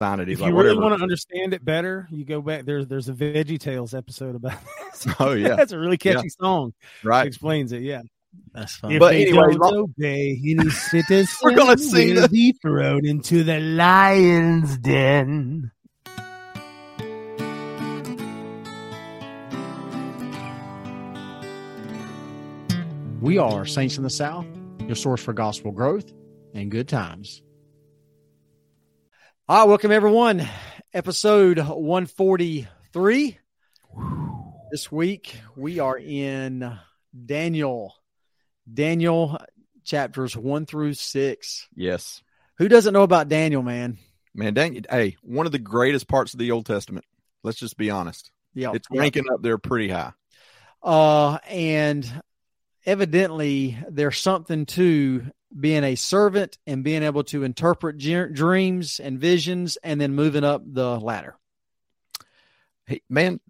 insanity. If like, you really whatever. want to understand it better, you go back. There's there's a Veggie Tales episode about this. Oh yeah, That's a really catchy song. right. Explains it. Yeah. That's fine. If But they anyway, don't lo- obey any citizen, We're gonna sing will be thrown into the lion's den. We are Saints in the South, your source for gospel growth and good times. All right, welcome everyone. Episode 143. This week we are in Daniel. Daniel chapters 1 through 6. Yes, Who doesn't know about Daniel, man? man. Daniel, hey, one of the greatest parts of the Old Testament. Let's just be honest. Yeah. It's ranking up there pretty high. Uh, and evidently there's something to being a servant and being able to interpret ge- dreams and visions and then moving up the ladder. Hey, man,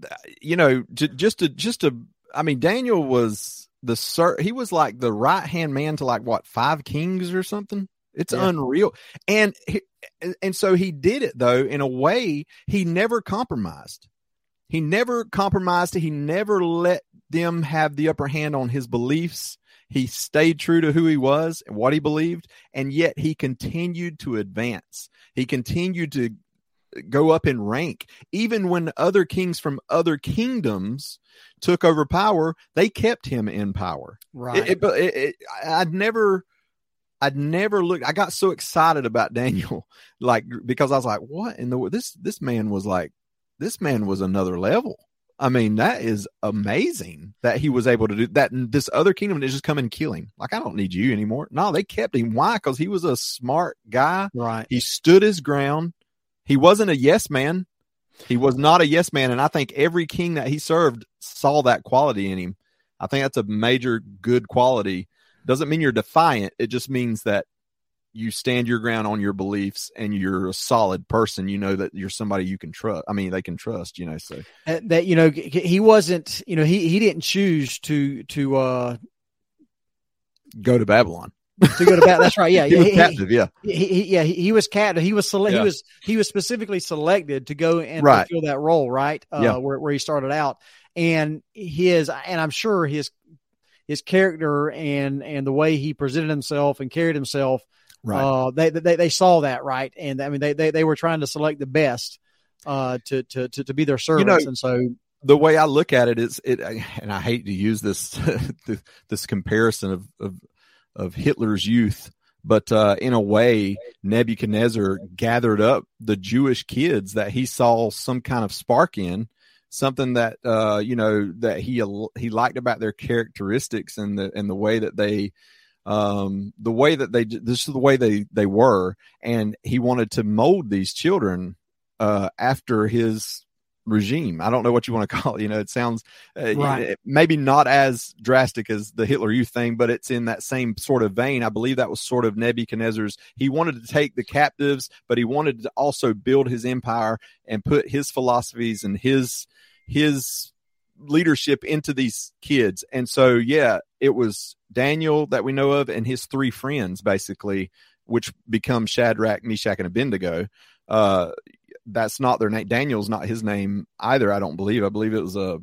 you know, j- just to just to, I mean, Daniel was the sir. He was like the right hand man to like what five kings or something. It's Yeah. unreal, and he, and- and so he did it though in a way he never compromised. He never compromised. He never let them have the upper hand on his beliefs. He stayed true to who he was and what he believed, and yet he continued to advance. He continued to go up in rank. Even when other kings from other kingdoms took over power, they kept him in power. Right. It, it, it, I'd never, I'd never looked. I got so excited about Daniel, like because I was like, "What in the this this man was like, this man was another level." I mean, that is amazing that he was able to do that. And this other kingdom didn't just come and kill him. Like, I don't need you anymore. No, they kept him. Why? Because he was a smart guy. right. He stood his ground. He wasn't a yes man. He was not a yes man. And I think every king that he served saw that quality in him. I think that's a major good quality. Doesn't mean you're defiant. It just means that you stand your ground on your beliefs and you're a solid person. You know that you're somebody you can trust. I mean, they can trust, you know, so Uh, that you know he wasn't you know he he didn't choose to to uh go to Babylon. to go to battle that's right yeah He yeah was he, captive. Yeah. he, he, yeah he, he was captive he was sele- Yeah. he was he was specifically selected to go and Right. fulfill that role right uh Yeah. where, where he started out and his and i'm sure his his character and and the way he presented himself and carried himself Right. uh they they, they saw that right and i mean they, they they were trying to select the best uh to to to, to be their servants and so the way I look at it is it, and I hate to use this this comparison of of, of Hitler's youth, but uh, in a way, Nebuchadnezzar gathered up the Jewish kids that he saw some kind of spark in, something that uh, you know that he he liked about their characteristics and the and the way that they um the way that they this is the way they they were and he wanted to mold these children uh after his regime. I don't know what you want to call it. You know, it sounds uh, Right. maybe not as drastic as the Hitler Youth thing, but it's in that same sort of vein. I believe that was sort of Nebuchadnezzar's. He wanted to take the captives, but he wanted to also build his empire and put his philosophies and his his leadership into these kids. And so, yeah, it was Daniel that we know of and his three friends, basically, which become Shadrach, Meshach, and Abednego. Uh, that's not their name. Daniel's not his name either. I don't believe. I believe it was a,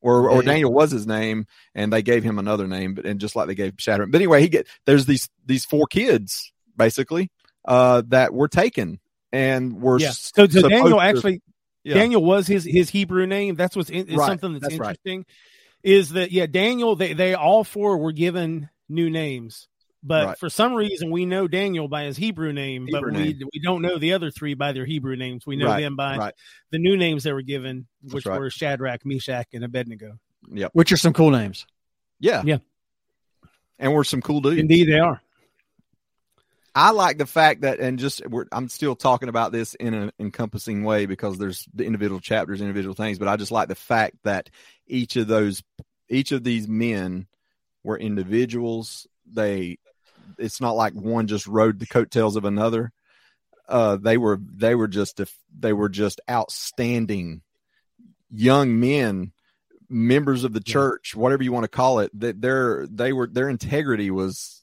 or or Daniel was his name, and they gave him another name. But and just like they gave Shadrach. But anyway, he get there's these these four kids basically uh, that were taken and were Yeah. So, so Daniel actually yeah. Daniel was his his Hebrew name. That's what's in, is Right. something that's, That's right. interesting. Is that yeah? Daniel they they all four were given new names, but Right. for some reason we know Daniel by his Hebrew name, but Hebrew we name. we don't know the other three by their Hebrew names. We know Right, them by right. the new names they were given, which right. were Shadrach, Meshach, and Abednego. Yep. which are some cool names Yeah. Yeah. And we're some cool dudes. Indeed, they are. I like the fact that, and just we're, I'm still talking about this in an encompassing way because there's the individual chapters, individual things, but I just like the fact that each of those, each of these men were individuals. They, it's not like one just rode the coattails of another. Uh, they were, they were just, they were just outstanding young men, members of the church, whatever you want to call it. That their, they were, their integrity was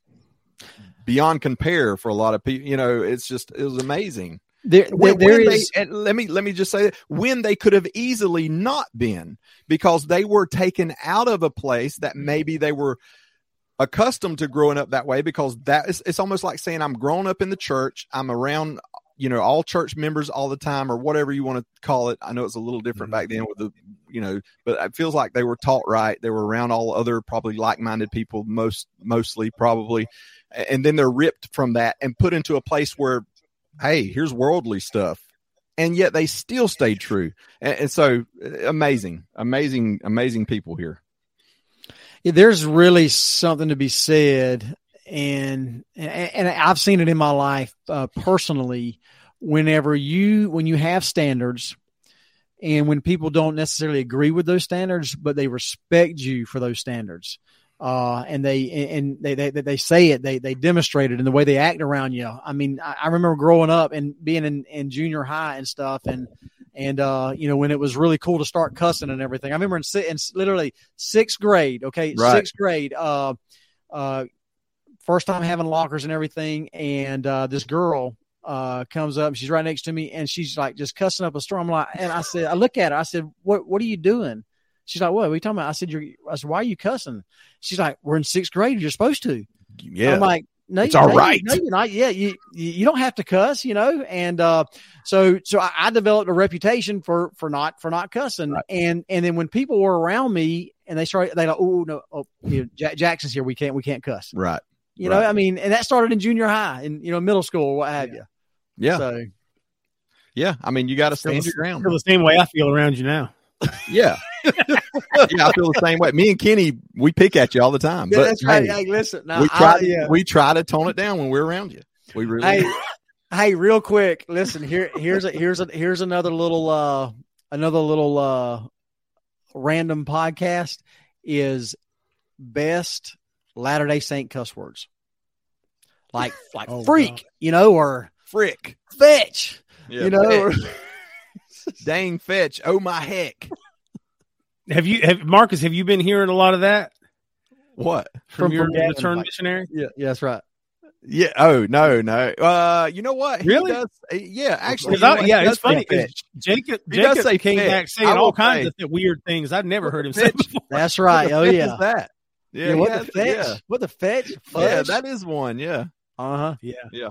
beyond compare for a lot of people. You know, it's just it was amazing. There, when, there when is- they, and let me let me just say that when they could have easily not been because they were taken out of a place that maybe they were accustomed to growing up that way because that is it's almost like saying I'm grown up in the church I'm around you know all church members all the time or whatever you want to call it I know it's a little different back then mm-hmm. with the you know but it feels like they were taught right they were around all other probably like-minded people most mostly probably and then they're ripped from that and put into a place where hey, here's worldly stuff. And yet they still stayed true. And, and so amazing, amazing, amazing people here. Yeah, there's really something to be said, and and, and I've seen it in my life uh, personally. Whenever you when you have standards, and when people don't necessarily agree with those standards, but they respect you for those standards, uh, and they and they, they they say it, they they demonstrate it in the way they act around you. I mean, I, I remember growing up and being in, in junior high and stuff, and and uh, you know when it was really cool to start cussing and everything. I remember in, in literally sixth grade, okay, Right. sixth grade, uh, uh, first time having lockers and everything, and uh, this girl uh comes up she's right next to me and she's like just cussing up a storm like and I said I look at her I said what what are you doing she's like what are you talking about I said you're I said why are you cussing she's like we're in sixth grade you're supposed to Yeah. I'm like, no, It's you- all no, right. You, no, you're not. Yeah, you you you don't have to cuss, you know. And uh, so so I, I developed a reputation for for not for not cussing. Right. And and then when people were around me and they started, they like, oh no, oh, you know, Jack, Jackson's here. We can't we can't cuss. right. You know, I mean, and that started in junior high and you know middle school or what have you. Yeah. So yeah. I mean, you got to stand Feels- your ground. feel the same way I feel around you now. Yeah. yeah. I feel the same way. Me and Kenny, we pick at you all the time. yeah, but that's right. hey, Hey, listen, we try, I- yeah. we try to tone it down when we're around you. We really hey, hey, real quick, listen here. Here's a here's a here's another little uh another little uh random podcast is best Latter Day Saint cuss words, like like Oh, freak, you know, or frick. fetch, Yeah, you know. or- fetch. dang fetch. Oh my heck. Have you, have Marcus? Have you been hearing a lot of that What? from, From- your from Gavin, return like- missionary? yeah, yeah, that's right. Yeah. Oh no, no. Uh, you know what? He Really? does- uh, yeah. Actually, you know I- yeah, does it's funny say because. Jacob He does Jacob say came fetch. back saying I will all kinds say. of weird things I'd never heard him say Fetch. before. That's right. Oh yeah. is that? Yeah, Yeah. what yeah, the fetch? Yeah. What the fetch? Yeah, that is one. Yeah. uh huh. Yeah, Yeah.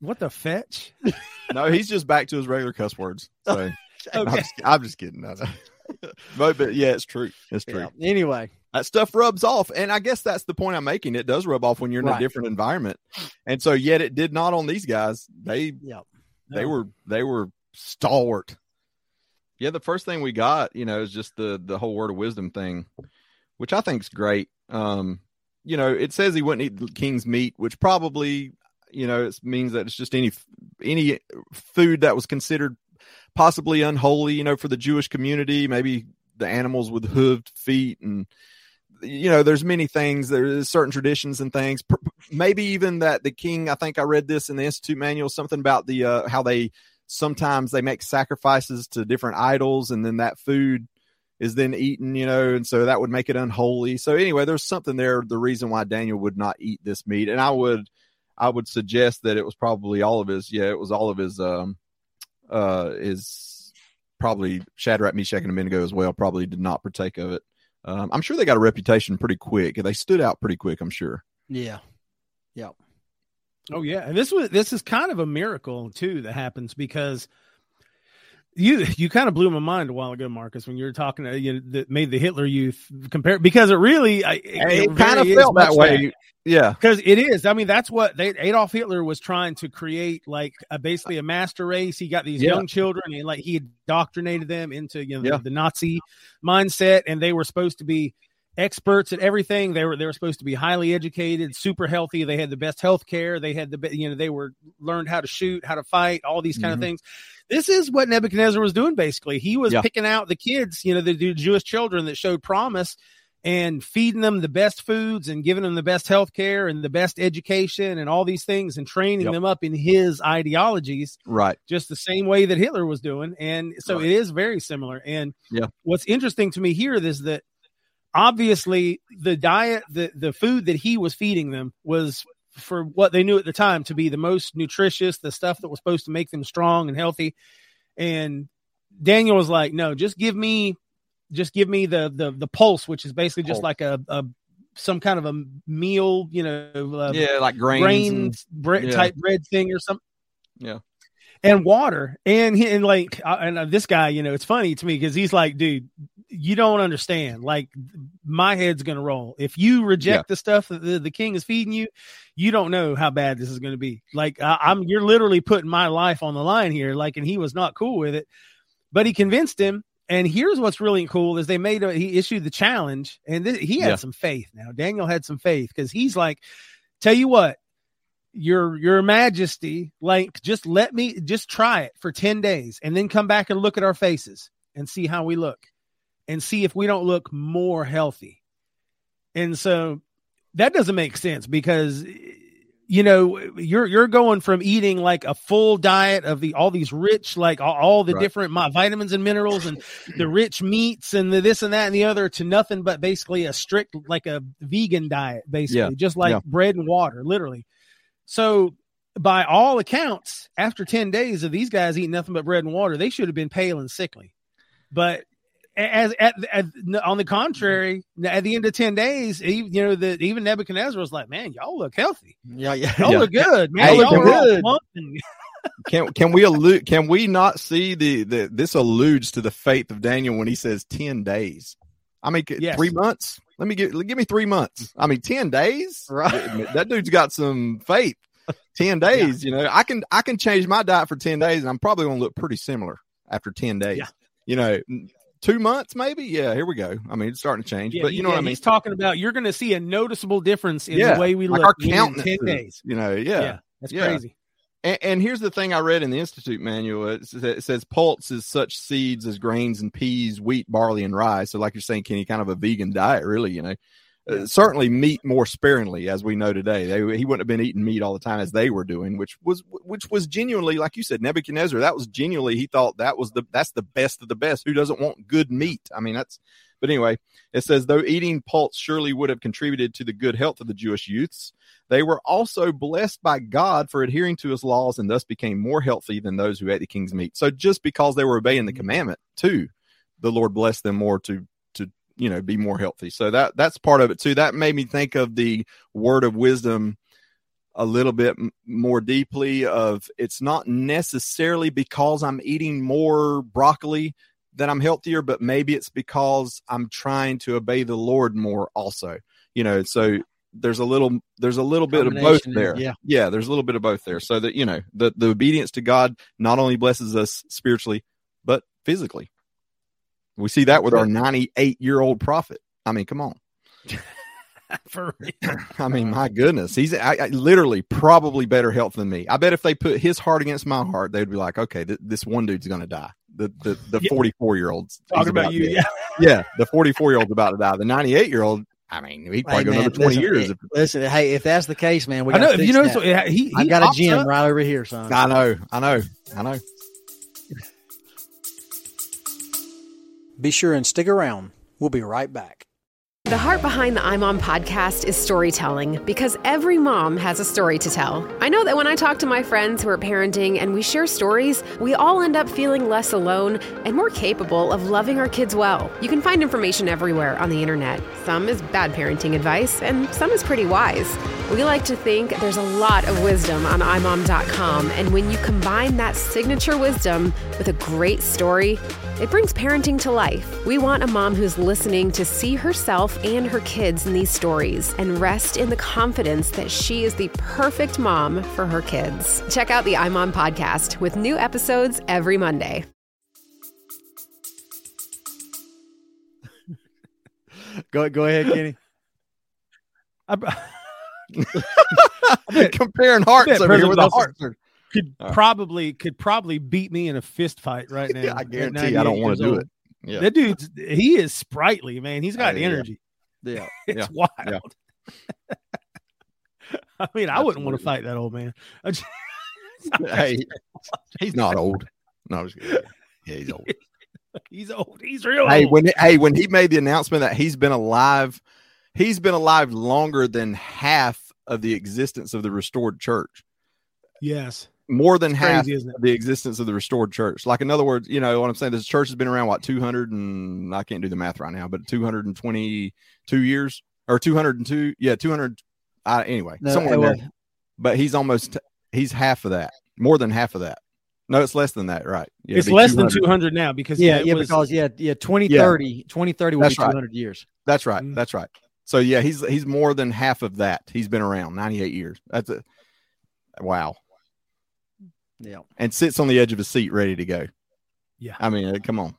What the fetch? No, he's just back to his regular cuss words. So I'm, just, I'm just kidding. No, no. but, but yeah, it's true. It's true. Yeah. Anyway, That stuff rubs off, and I guess that's the point I'm making. It does rub off when you're in Right. a different environment, and so yet it did not on these guys. They yeah. they No. were they were stalwart. Yeah, the first thing we got, you know, is just the the whole word of wisdom thing, which I think's great. Um, you know, it says he wouldn't eat the king's meat, which probably, you know, it means that it's just any any food that was considered possibly unholy, you know, for the Jewish community, maybe the animals with hooved feet and you know, there's many things. There's certain traditions and things. Maybe even that the king. I think I read this in the Institute manual. Something about the uh, how they sometimes they make sacrifices to different idols, and then that food is then eaten. You know, and so that would make it unholy. So anyway, there's something there. The reason why Daniel would not eat this meat, and I would, I would suggest that it was probably all of his. Yeah, it was all of his. Um, uh, is probably Shadrach, Meshach, and Abednego as well. Probably did not partake of it. Um, I'm sure they got a reputation pretty quick. They stood out pretty quick. I'm sure. Yeah. Yep. Oh yeah, and this was this is kind of a miracle too that happens because you you kind of blew my mind a while ago, Marcus, when you were talking to you know, that made the Hitler Youth compare because it really I, It, kind of felt that way. Yeah. because it is. I mean, that's what they, Adolf Hitler was trying to create, like a, basically a master race. He got these Yeah. young children and like he indoctrinated them into you know Yeah. the, the Nazi mindset, and they were supposed to be experts at everything. They were they were supposed to be highly educated, super healthy. They had the best health care. They had the be- you know they were learned how to shoot, how to fight, all these kind Mhm. of things. This is what Nebuchadnezzar was doing basically. He was Yeah. picking out the kids, you know, the, the Jewish children that showed promise and feeding them the best foods and giving them the best health care and the best education and all these things and training Yep. them up in his ideologies Right. just the same way that Hitler was doing. And so Right. it is very similar. And Yeah. what's interesting to me here is that obviously the diet, the, the food that he was feeding them was for what they knew at the time to be the most nutritious, the stuff that was supposed to make them strong and healthy. And Daniel was like, "No, just give me, just give me the the the pulse, which is basically just Pulse. like a, a some kind of a meal, you know, uh, yeah, like grains. grain and- bread yeah. type bread thing or something. Yeah. And water. And he, and like, uh, and uh, this guy, you know, it's funny to me because he's like, dude, you don't understand. Like, my head's going to roll. If you reject Yeah. the stuff that the, the king is feeding you, you don't know how bad this is going to be. Like, I, I'm, you're literally putting my life on the line here. Like, and he was not cool with it, but he convinced him. And here's what's really cool is they made a, he issued the challenge and th- he had Yeah. some faith. Now Daniel had some faith because he's like, tell you what, your your majesty like just let me just try it for 10 days and then come back and look at our faces and see how we look and see if we don't look more healthy and so that doesn't make sense because you know you're you're going from eating like a full diet of the all these rich like all, all the Right. different mi- vitamins and minerals and the rich meats and the this and that and the other to nothing but basically a strict like a vegan diet basically Yeah. just like Yeah. bread and water literally so by all accounts after 10 days of these guys eating nothing but bread and water they should have been pale and sickly but as at, at on the contrary at the end of 10 days even, you know that even nebuchadnezzar was like man y'all look healthy Yeah, yeah. y'all Yeah. look good man Hey, y'all can are we- all Can can we allude? Can we not see the, the this alludes to the faith of Daniel when he says ten days? I mean, Yes. three months. Let me give give me three months. I mean, ten days. Right. That dude's got some faith. Ten days. You know, I can I can change my diet for ten days, and I'm probably going to look pretty similar after ten days. Yeah. You know, two months maybe. Yeah, here we go. I mean, it's starting to change, Yeah, but you know yeah, what I mean. he's talking about you're going to see a noticeable difference in Yeah, the way we Like look our within 10 days You know, yeah, yeah. that's crazy And, and here's the thing I read in the Institute manual. It says, it says pulse is such seeds as grains and peas, wheat, barley, and rye. So, like you're saying, Kenny, kind of a vegan diet, really. You know, uh, certainly meat more sparingly, as we know today. They, he wouldn't have been eating meat all the time as they were doing, which was which was genuinely, like you said, Nebuchadnezzar. That was genuinely he thought that was the that's the best of the best. Who doesn't want good meat? I mean, that's. But anyway, it says though eating pulse surely would have contributed to the good health of the Jewish youths. They were also blessed by God for adhering to his laws and thus became more healthy than those who ate the king's meat. So just because they were obeying the commandment too, the Lord blessed them more to to you know be more healthy. So that that's part of it too. That made me think of the word of wisdom a little bit m- more deeply of it's not necessarily because I'm eating more broccoli that I'm healthier, but maybe it's because I'm trying to obey the Lord more also. You know, so there's a little there's a little bit of both there. yeah. Yeah, there's a little bit of both there. So that you know, the the obedience to God not only blesses us spiritually, but physically. We see that with our 98 year old prophet. I mean, come on. for real. I mean, my goodness, he's I, I, literally probably better health than me. I bet if they put his heart against my heart, they'd be like, okay, th- this one dude's going to die. The the the 44 year old's talking about you yeah Yeah, the 44 year old's about to die. The 98 year old, I mean, he'd probably Hey, go man, another 20 listen, years. If, listen, hey, if that's the case, man, we i got know to you know that. so, yeah, he, I got a gym up. right over here, son. I know, I know, I know. Be sure and stick around. We'll be right back. The heart behind the iMom podcast is storytelling because every mom has a story to tell. I know that when I talk to my friends who are parenting and we share stories, we all end up feeling less alone and more capable of loving our kids well. You can find information everywhere on the internet. Some is bad parenting advice, and some is pretty wise. We like to think there's a lot of wisdom on imom.com, and when you combine that signature wisdom with a great story, it brings parenting to life. We want a mom who's listening to see herself and her kids in these stories and rest in the confidence that she is the perfect mom for her kids. Check out the iMom podcast with new episodes every Monday. Go go ahead, Kenny. I, Comparing hearts over here with a Nelson- heart. surgery. could right. probably could probably beat me in a fist fight right now. I guarantee I don't want to do old. it. Yeah. That dude's he is sprightly, man. He's got Oh, energy. Yeah. It's Yeah. wild. Yeah. I mean, I wouldn't want to fight that old man. Just- hey, he's not old. No, I'm just kidding. Yeah, he's old. he's old. He's real hey, old. when hey, when he made the announcement that he's been alive, he's been alive longer than half of the existence of the restored church. Yes. More than It's half crazy, isn't it? of the existence of the restored church. Like in other words, you know what I'm saying? This church has been around what 200 and I can't do the math right now, but 222 years or 202. Yeah, 200. Uh, anyway, No, somewhere it there. was- But he's almost he's half of that. More than half of that. No, it's less than that, right? Yeah, it's it'd be less than 200. 200 now because yeah, it yeah, was- because yeah, yeah, 2030, 2030 will That's be right. 200 years. That's right. Mm. That's right. So yeah, he's he's more than half of that. He's been around 98 years. That's a wow. Yeah. And sits on the edge of his seat ready to go. Yeah. I mean, uh, come on.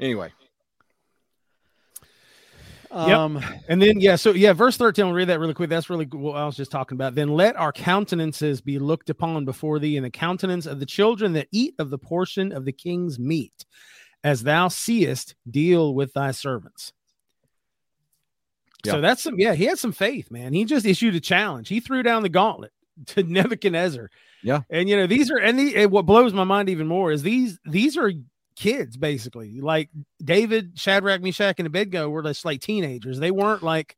Anyway, Um, And then, yeah, so yeah, verse 13, I'll read that really quick. That's really what I was just talking about. Then let our countenances be looked upon before thee, and the countenance of the children that eat of the portion of the king's meat, as thou seest, deal with thy servants. Yeah. So that's some, yeah, he had some faith, man. He just issued a challenge. He threw down the gauntlet to Nebuchadnezzar. Yeah. And you know, these are, and, the, and what blows my mind even more is these, these are kids basically like David, Shadrach, Meshach, and Abednego were just like teenagers. They weren't like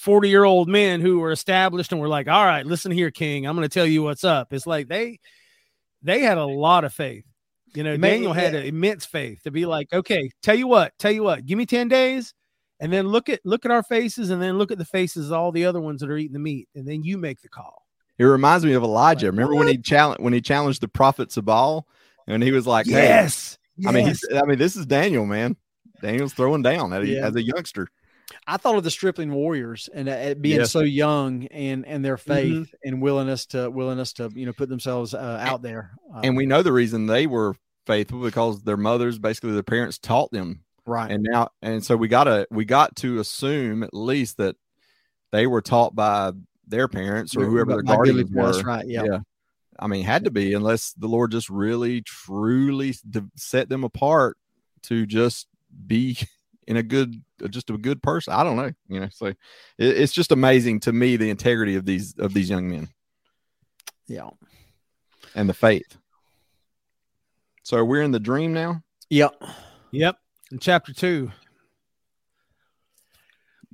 40 year old men who were established and were like, all right, listen here, King, I'm going to tell you what's up. It's like they, they had a lot of faith. You know, Daniel had an immense faith to be like, okay, tell you what, tell you what, give me 10 days and then look at, look at our faces and then look at the faces of all the other ones that are eating the meat. And then you make the call. it reminds me of Elijah. Like, Remember when he challenged when he challenged the prophets of Baal, and he was like, "Hey, yes. I mean, yes. he's, I mean, this is Daniel, man. Daniel's throwing down at a, Yeah. as a youngster. I thought of the stripling warriors and uh, being Yes. so young and and their faith Mhm. and willingness to willingness to you know put themselves uh, out there. Uh, And we know the reason they were faithful because their mothers, basically their parents, taught them right. and now and so we gotta we got to assume at least that they were taught by their parents or whoever their By Billy guardians Plus, were. right? Yeah. I mean, had to be unless the Lord just really truly set them apart to just be in a good, uh, just a good person. I don't know, you know. So it, it's just amazing to me the integrity of these of these young men Yeah. and the faith. So we're in the dream now. Yep. Yep. In chapter two.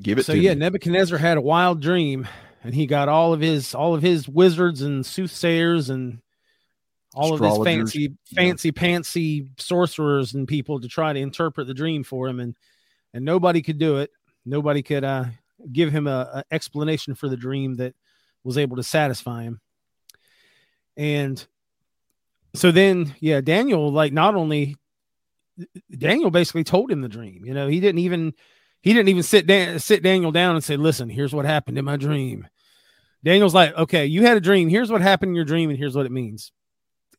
Give it so to yeah, me. Nebuchadnezzar had a wild dream, and he got all of his all of his wizards and soothsayers and all of his Astrologers. fancy Yeah. fancy pantsy sorcerers and people to try to interpret the dream for him, and and nobody could do it. Nobody could uh, give him a, a explanation for the dream that was able to satisfy him. And so then, yeah, Daniel like not only Daniel basically told him the dream. You know, he didn't even he didn't even sit down sit Daniel down and say, "Listen, here's what happened in my dream." Daniel's like, "Okay, you had a dream. Here's what happened in your dream, and here's what it means."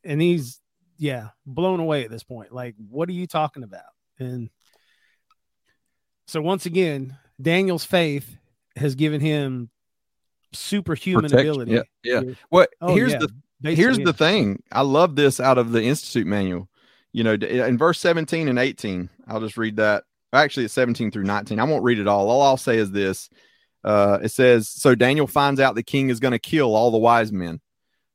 And he's yeah, blown away at this point. Like, what are you talking about? And so once again, Daniel's faith has given him superhuman Protection. ability. Yeah, yeah. Well, Oh, here's yeah, the basically, here's yeah. the thing i love this out of the institute manual you know in verse 17 and 18 i'll just read that. Actually it's 17 through 19 i won't read it all. All i'll say is this uh it says so daniel finds out the king is going to kill all the wise men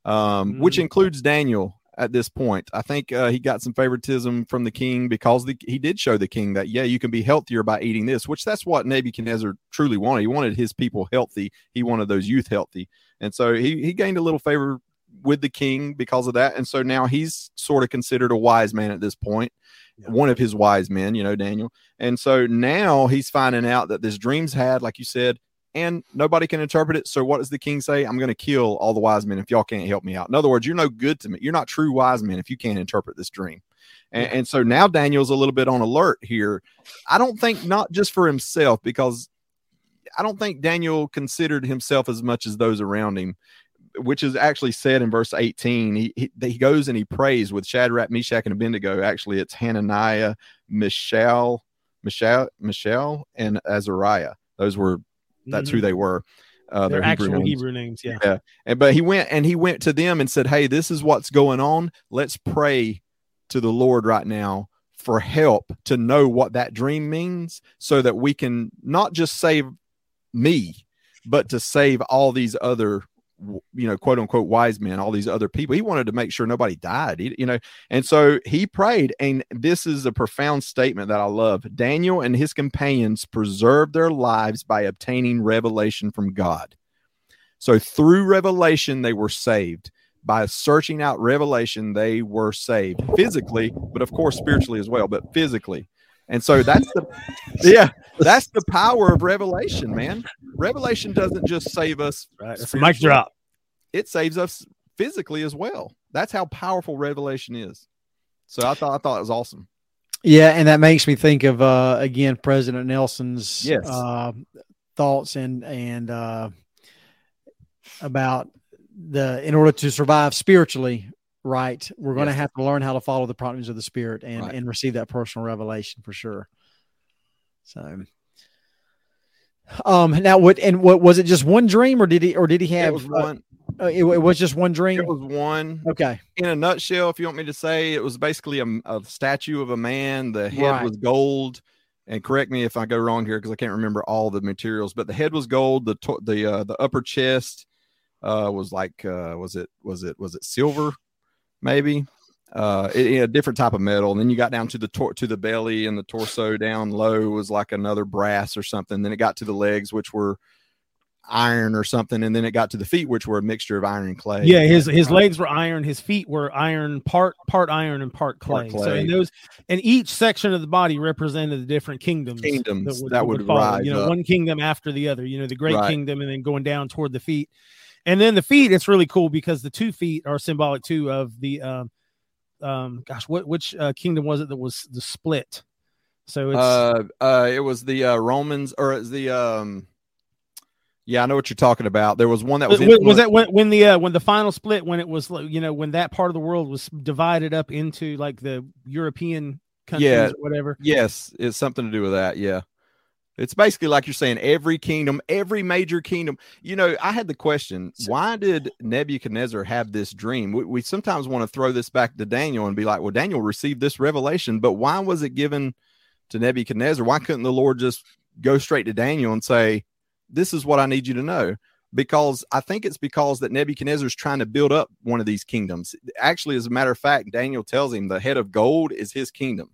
um which Mm. includes daniel at this point. I think uh, he got some favoritism from the king because the, he did show the king that yeah you can be healthier by eating this which that's what nebuchadnezzar truly wanted. He wanted his people healthy. He wanted those youth healthy. And so he, he gained a little favor with the king because of that. And so now he's sort of considered a wise man at this point, Yeah. one of his wise men, you know, Daniel. And so now he's finding out that this dream's had, like you said, and nobody can interpret it. So what does the king say? I'm going to kill all the wise men if y'all can't help me out. In other words, you're no good to me. You're not true wise men if you can't interpret this dream. And, and so now Daniel's a little bit on alert here. I don't think not just for himself, because I don't think Daniel considered himself as much as those around him, which is actually said in verse 18. He, he, he goes and he prays with Shadrach, Meshach, and Abednego. Actually, it's Hananiah, Mishael, Mishael, Mishael, and Azariah. Those were that's who Mhm. they were. Uh, Their their actual Hebrew names. Hebrew names. Yeah. Yeah. And but he went and he went to them and said, Hey, this is what's going on. Let's pray to the Lord right now for help to know what that dream means so that we can not just save me, but to save all these other you know quote unquote wise men all these other people he wanted to make sure nobody died he- you know and so he prayed and this is a profound statement that i love daniel and his companions preserved their lives by obtaining revelation from god So through revelation, they were saved. By searching out revelation, they were saved physically, but of course spiritually as well, but physically. And so that's the yeah, that's the power of revelation, man. Revelation doesn't just save us. Right. It's a mic drop. It saves us physically as well. That's how powerful revelation is. So I thought I thought it was awesome. Yeah, and that makes me think of uh again President Nelson's Yes. uh thoughts and and uh about the in order to survive spiritually right we're going to have to learn how to follow the promptings of the spirit and Right. and receive that personal revelation for sure so um now what and what was it just one dream or did he or did he It have was uh, one. uh, it, it was just one dream It was one. okay in a nutshell, if you want me to say, it was basically a, a statue of a man. The head Right. was gold, and correct me if I go wrong here because I can't remember all the materials. But the head was gold. The to- the uh, the upper chest uh, was like uh, was it was it was it silver, maybe uh, it, a different type of metal. And then you got down to the tor- to the belly and the torso down low was like another brass or something. Then it got to the legs, which were iron or something, and then it got to the feet, which were a mixture of iron and clay. Yeah, his his legs were iron, his feet were iron, part part iron and part clay. Part So in clay. those, and each section of the body represented the different kingdoms. Kingdoms that would follow. rise You know, up. one kingdom after the other. You know, the great Right. kingdom, and then going down toward the feet. And then the feet, it's really cool because the two feet are symbolic too of the um, um, gosh, what which uh, kingdom was it that was the split? So it's uh uh it was the uh romans or it's the um yeah i know what you're talking about there was one that was, was, was that when, when the uh, when the final split when it was you know when that part of the world was divided up into like the European countries Yeah. or whatever. yes it's something to do with that yeah it's basically like you're saying every kingdom every major kingdom. You know i had the question why did nebuchadnezzar have this dream? We, we sometimes want to throw this back to daniel and be like well daniel received this revelation but why was it given to nebuchadnezzar? Why couldn't the lord just go straight to daniel and say this is what i need you to know because i think it's because that nebuchadnezzar is trying to build up one of these kingdoms. Actually as a matter of fact daniel tells him the head of gold is his kingdom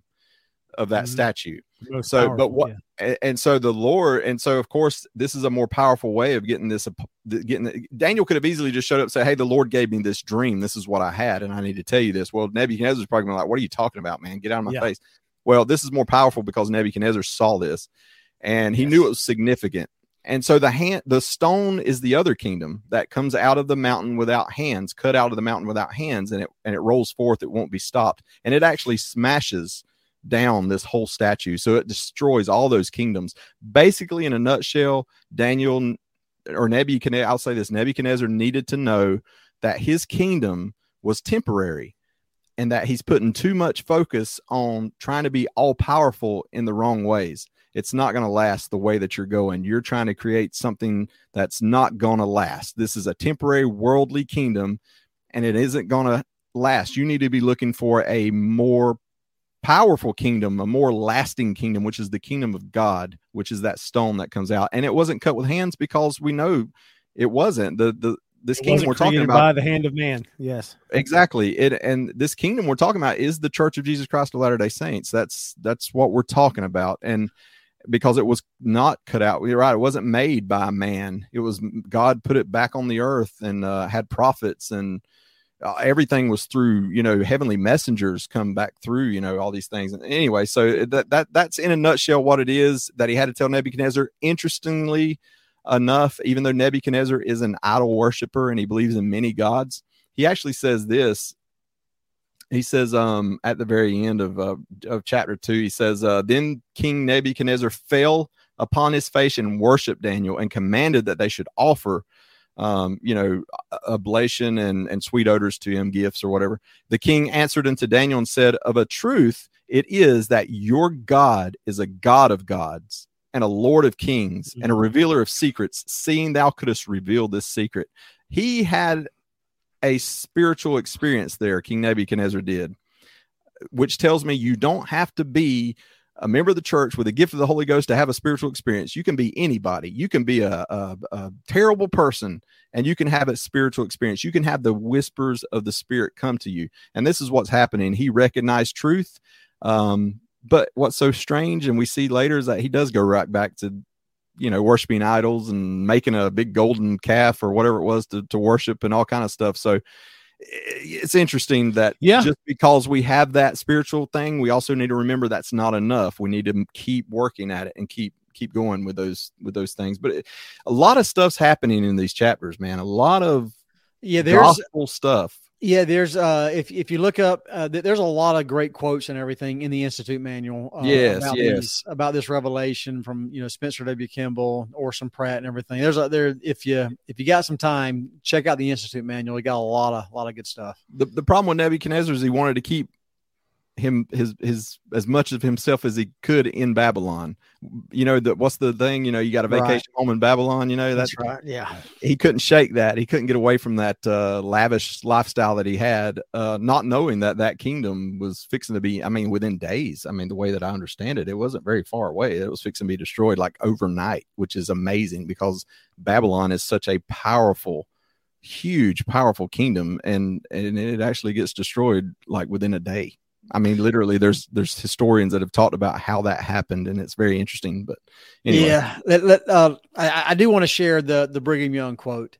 of that Mhm. statue Most So, but what- yeah. and, and so the Lord, and so of course, this is a more powerful way of getting this. Getting Daniel could have easily just showed up and say, "Hey, the Lord gave me this dream. This is what I had, and I need to tell you this." Well, Nebuchadnezzar's probably gonna be like, "What are you talking about, man? Get out of my Yeah. face." Well, this is more powerful because Nebuchadnezzar saw this, and he knew it was significant. And so the hand, the stone is the other kingdom that comes out of the mountain without hands, cut out of the mountain without hands, and it and it rolls forth. It won't be stopped, and it actually smashes down this whole statue. So it destroys all those kingdoms. Basically, in a nutshell, Daniel or Nebuchadnezzar, I'll say this Nebuchadnezzar needed to know that his kingdom was temporary and that he's putting too much focus on trying to be all powerful in the wrong ways. It's not going to last the way that you're going. You're trying to create something that's not going to last. This is a temporary worldly kingdom and it isn't going to last. You need to be looking for a more powerful kingdom, a more lasting kingdom, which is the kingdom of God, which is that stone that comes out. And it wasn't cut with hands because we know it wasn't. The the this It kingdom we're talking about by the hand of man. Yes. exactly it and this kingdom we're talking about is the church of jesus christ of latter day saints that's that's what we're talking about and because it was not cut out you're right it wasn't made by man it was god put it back on the earth and uh, had prophets and uh, everything was through you know heavenly messengers come back through you know all these things. And anyway so that that that's in a nutshell what it is that he had to tell nebuchadnezzar. Interestingly enough even though nebuchadnezzar is an idol worshiper and he believes in many gods he actually says this. He says um at the very end of uh, of chapter 2 he says uh then king nebuchadnezzar fell upon his face and worshiped daniel and commanded that they should offer um you know oblation and and sweet odors to him gifts or whatever. The king answered unto daniel and said of a truth it is that your god is a god of gods and a lord of kings and a revealer of secrets seeing thou couldst reveal this secret. He had a spiritual experience there, King Nebuchadnezzar did, which tells me you don't have to be a member of the church with a gift of the Holy Ghost to have a spiritual experience. You can be anybody. You can be a, a, a terrible person and you can have a spiritual experience. You can have the whispers of the Spirit come to you. And this is what's happening. He recognized truth. Um, but what's so strange, and we see later, is that he does go right back to you know worshiping idols and making a big golden calf or whatever it was to, to worship and all kind of stuff so it's interesting that Yeah. just because we have that spiritual thing we also need to remember that's not enough. We need to keep working at it and keep keep going with those with those things. But it, a lot of stuff's happening in these chapters man. A lot of Yeah, there's gospel stuff yeah, there's uh if if you look up uh, th- there's a lot of great quotes and everything in the Institute manual uh, Yes, about yes. these about this revelation from you know Spencer W. Kimball, Orson Pratt and everything. There's a there if you if you got some time, check out the Institute manual. We got a lot of a lot of good stuff. the, the problem with Nebuchadnezzar is he wanted to keep him his his as much of himself as he could in Babylon. You know that what's the thing? You know, you got a Right. vacation home in Babylon. You know that's right. Yeah. he couldn't shake that. He couldn't get away from that uh, lavish lifestyle that he had, uh, not knowing that that kingdom was fixing to be. I mean, within days. I mean, the way that I understand it, it wasn't very far away. It was fixing to be destroyed like overnight, which is amazing because Babylon is such a powerful, huge, powerful kingdom, and and it actually gets destroyed like within a day. I mean, literally, there's there's historians that have talked about how that happened, and it's very interesting. But anyway, Yeah, let, let, uh, I, I do want to share the the Brigham Young quote.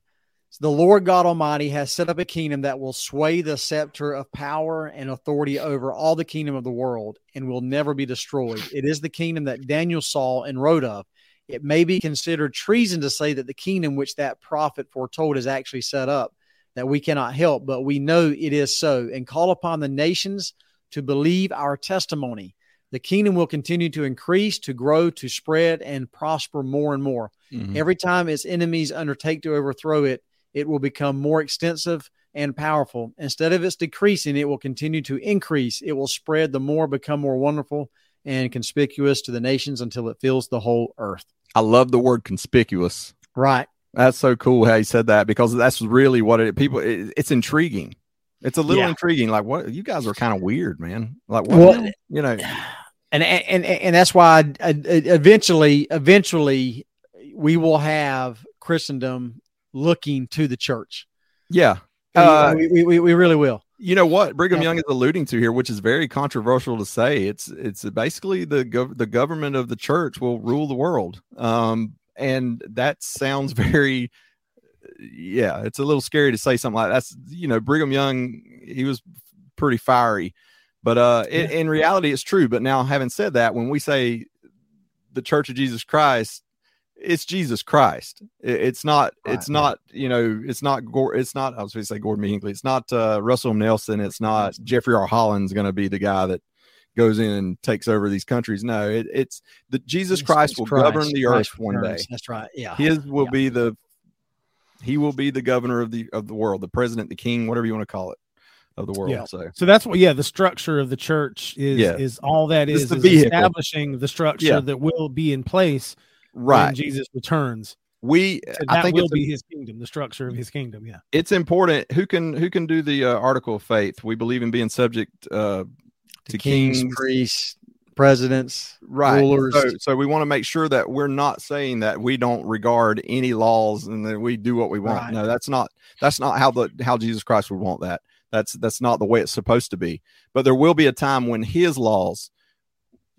The Lord God Almighty has set up a kingdom that will sway the scepter of power and authority over all the kingdom of the world and will never be destroyed. It is the kingdom that Daniel saw and wrote of. It may be considered treason to say that the kingdom which that prophet foretold is actually set up, that we cannot help, but we know it is so, and call upon the nations to believe our testimony. The kingdom will continue to increase, to grow, to spread, and prosper more and more. Mhm. Every time its enemies undertake to overthrow it, it will become more extensive and powerful. Instead of its decreasing, it will continue to increase. It will spread the more, become more wonderful and conspicuous to the nations until it fills the whole earth. I love the word conspicuous. Right. That's so cool how you said that because that's really what it people it, it's intriguing. It's a little Yeah. intriguing. Like what you guys are kind of weird, man. Like what Well, you know, and and and that's why I, I- eventually eventually we will have Christendom looking to the church. yeah. Uh, we, we, we, really will. you know what Brigham Yeah. Young is alluding to here, which is very controversial to say. It's it's basically the gov- the government of the church will rule the world. Um, and that sounds very, yeah, it's a little scary to say something like that's. You know, Brigham Young, he was pretty fiery, but uh, in, in reality, it's true. But now, having said that, when we say the Church of Jesus Christ. It's Jesus Christ. It- it's not. it's Right. not. You know. It's not. It's not. I was going to say Gordon. Hinckley. It's not uh, Russell Nelson. It's not Jeffrey R. Holland's going to be the guy that goes in and takes over these countries. No, it, it's the Jesus It's- Christ it's will Christ. govern the Christ earth one day. That's right. Yeah. His will Yeah. be the. He will be the governor of the of the world, the president, the king, whatever you want to call it, of the world. Yeah. So So that's what, yeah, the structure of the church is Yeah. is all that is, is, the is establishing the structure Yeah. that will be in place when Jesus returns. we. So I that think will it's, be his kingdom, the structure of his kingdom. Yeah. it's important. Who can who can do the uh, article of faith? We believe in being subject uh, to kings, kings, priests, presidents, right. rulers. so, so we want to make sure that we're not saying that we don't regard any laws and that we do what we want. Right. no that's not that's not how the how jesus christ would want that. That's that's not the way it's supposed to be. But there will be a time when his laws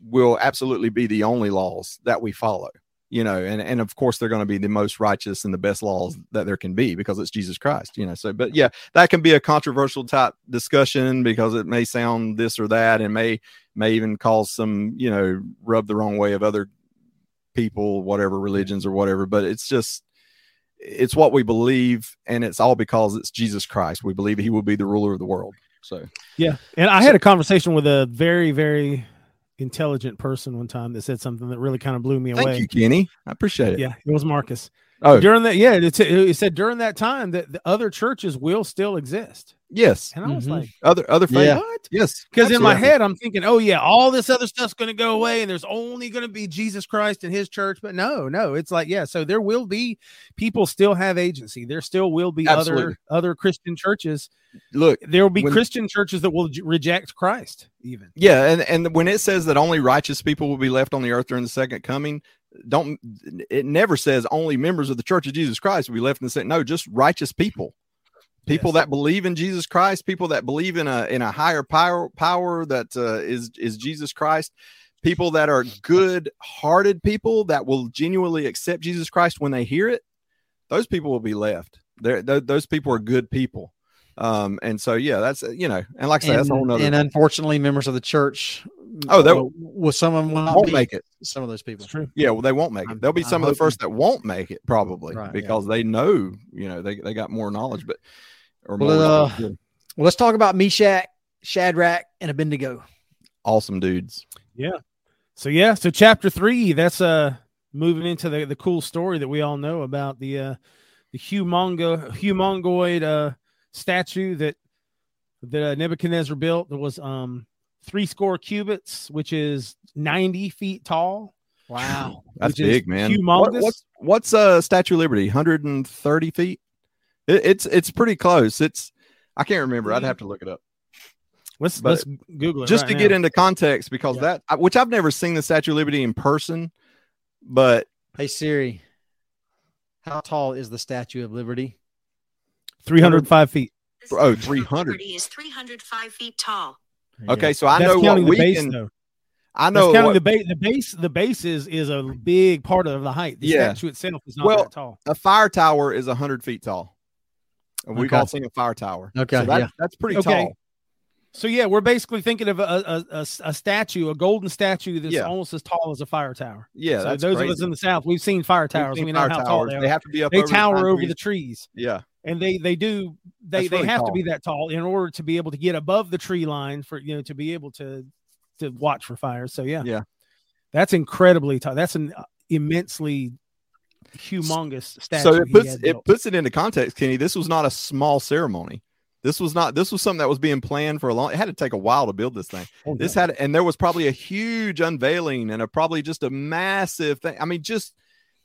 will absolutely be the only laws that we follow you know and and of course they're going to be the most righteous and the best laws that there can be because it's jesus christ you know so but yeah that can be a controversial type discussion because it may sound this or that and may may even cause some you know rub the wrong way of other people whatever religions or whatever but it's just it's what we believe and it's all because it's jesus christ we believe he will be the ruler of the world so Yeah. And I had a conversation with a very, very intelligent person one time that said something that really kind of blew me thank away. Thank you kenny i appreciate it Yeah, it was Marcus. Oh During that, yeah, it, it said during that time that the other churches will still exist. yes And I was Mhm. like, other other faith Yeah. what? yes Because in my head, I'm thinking, oh yeah, all this other stuff's going to go away, and there's only going to be Jesus Christ and His church. But no, no, it's like yeah. So there will be people still have agency. There still will be Absolutely. other other Christian churches. look There will be When- Christian churches that will j- reject Christ. Even Yeah, and and when it says that only righteous people will be left on the earth during the second coming, don't it never says only members of the Church of Jesus Christ will be left in the second. No, just righteous people, people Yes. that believe in Jesus Christ, people that believe in a in a higher power power that uh, is is Jesus Christ, people that are good-hearted people that will genuinely accept Jesus Christ when they hear it, those people will be left. They're, th- those people are good people. Um, and so yeah, that's you know, and like I said, that's a whole and, nother. and unfortunately, members of the church. Oh, they- will, will some of them will not won't be make it. some of those people. It's true. Yeah, well, they won't make it. There'll be I'm some of the first that won't make it, probably, Right, yeah. because they know, you know, they, they got more knowledge, but or Well, more uh, knowledge. Well, let's talk about Meshach, Shadrach, and Abednego. awesome dudes. Yeah. So yeah, so chapter three, that's uh moving into the, the cool story that we all know about the uh the humongo humongoid uh statue that that uh, Nebuchadnezzar built that was um three score cubits, which is ninety feet tall. Wow. That's big, man. What- humongous. what's what's uh Statue of Liberty? 130 feet. It, it's it's pretty close. It's I can't remember. I'd have to look it up Let's But let's Google it just right to now. get into context because Yeah. that which I've never seen the Statue of Liberty in person, but Hey Siri, how tall is the Statue of Liberty? Three hundred five feet. oh 300. Liberty is 305 feet tall. Okay, so I That's know what the we base can. though. I That's know counting what- the base. The base, the base is is a big part of the height. The Yeah. statue itself is not Well, that tall. a fire tower is 100 feet tall. And we've Okay. all seen a fire tower. Okay, So that- yeah. that's pretty Okay. tall. So yeah, we're basically thinking of a a, a, a statue, a golden statue that's Yeah. almost as tall as a fire tower. Yeah, so that's those crazy. of us in the south, we've seen fire towers. seen we know fire how tall they are. They have to be up They over tower pine over the trees, Yeah. And they they do they That's they really have to be that tall in order to be able to get above the tree line for you know to be able to to watch for fires. So yeah, Yeah. that's incredibly tall. That's an uh, immensely humongous statue. So it puts it puts it into context, Kenny. This was not a small ceremony. This was not. This was something that was being planned for a long. It had to take a while to build this thing. Oh, This had, and there was probably a huge unveiling and a probably just a massive thing. I mean, just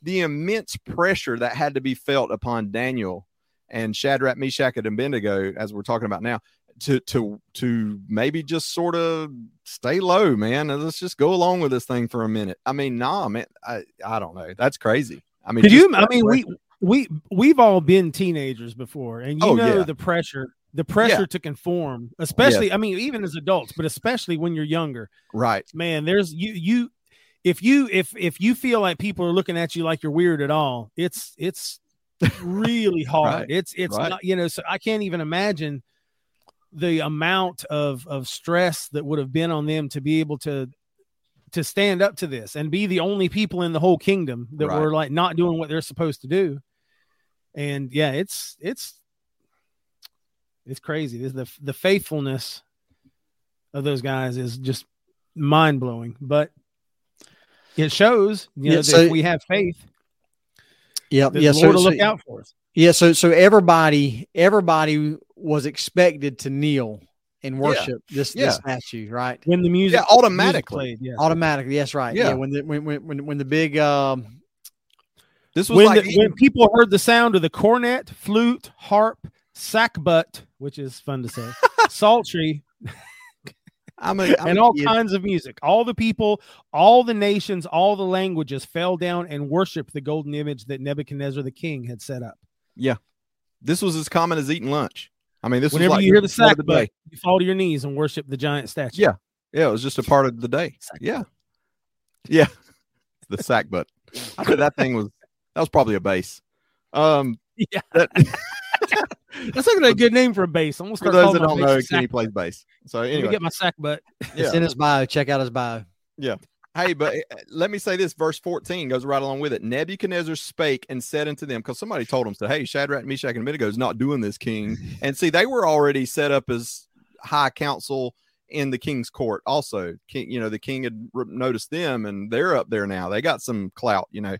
the immense pressure that had to be felt upon Daniel and Shadrach, Meshach, and Abednego, as we're talking about now, to to to maybe just sort of stay low, man. Let's just go along with this thing for a minute. I mean, nah, man. I I don't know. That's crazy. I mean, Could you? I mean, we we we've all been teenagers before, and you Oh, know yeah. the pressure, the pressure to conform, especially. I mean, even as adults, but especially when you're younger. right. Man, there's you you. If you if if you feel like people are looking at you like you're weird at all, it's it's really hard. Right, It's it's right. not you know. So I can't even imagine the amount of of stress that would have been on them to be able to to stand up to this and be the only people in the whole kingdom that Right. were like not doing what they're supposed to do. And yeah, it's it's it's crazy. This- The the faithfulness of those guys is just mind blowing. But it shows, you know, Yeah, that if we have faith, Yep. that Yeah. the So, Lord will so- look out for us. yeah. So, so everybody, everybody was expected to kneel and worship this, Yeah. this statue, right? When the music, Yeah, automatically. music played, yeah. Automatically. Yes, right. Yeah. Yeah. when the when when when, when the big um This was when, like the, when people heard the sound of the cornet, flute, harp, sackbut, which is fun to say, psaltery, I'm a, I'm and all kid. kinds of music, all the people, all the nations, all the languages fell down and worshiped the golden image that Nebuchadnezzar the king had set up. Yeah, this was as common as eating lunch. I mean, this Whenever was like you hear the of you fall to your knees and worship the giant statue. Yeah. Yeah, it was just a part of the day. Yeah, yeah. The sack butt. I bet that thing was that was probably a base. Um, Yeah. that, That's like a good name for a bass. I'm gonna for those that don't know, a Kenny sack- plays bass. So Let me anyway, get my sack butt. it's in his bio. Check out his bio. Yeah. Hey, but uh, let me say this: verse fourteen goes right along with it. Nebuchadnezzar spake and said unto them, because somebody told him, "said Hey, Shadrach, Meshach, and Abednego is not doing this, King." And see, they were already set up as high council in the king's court. Also, king, you know, the king had noticed them, and they're up there now. They got some clout, you know.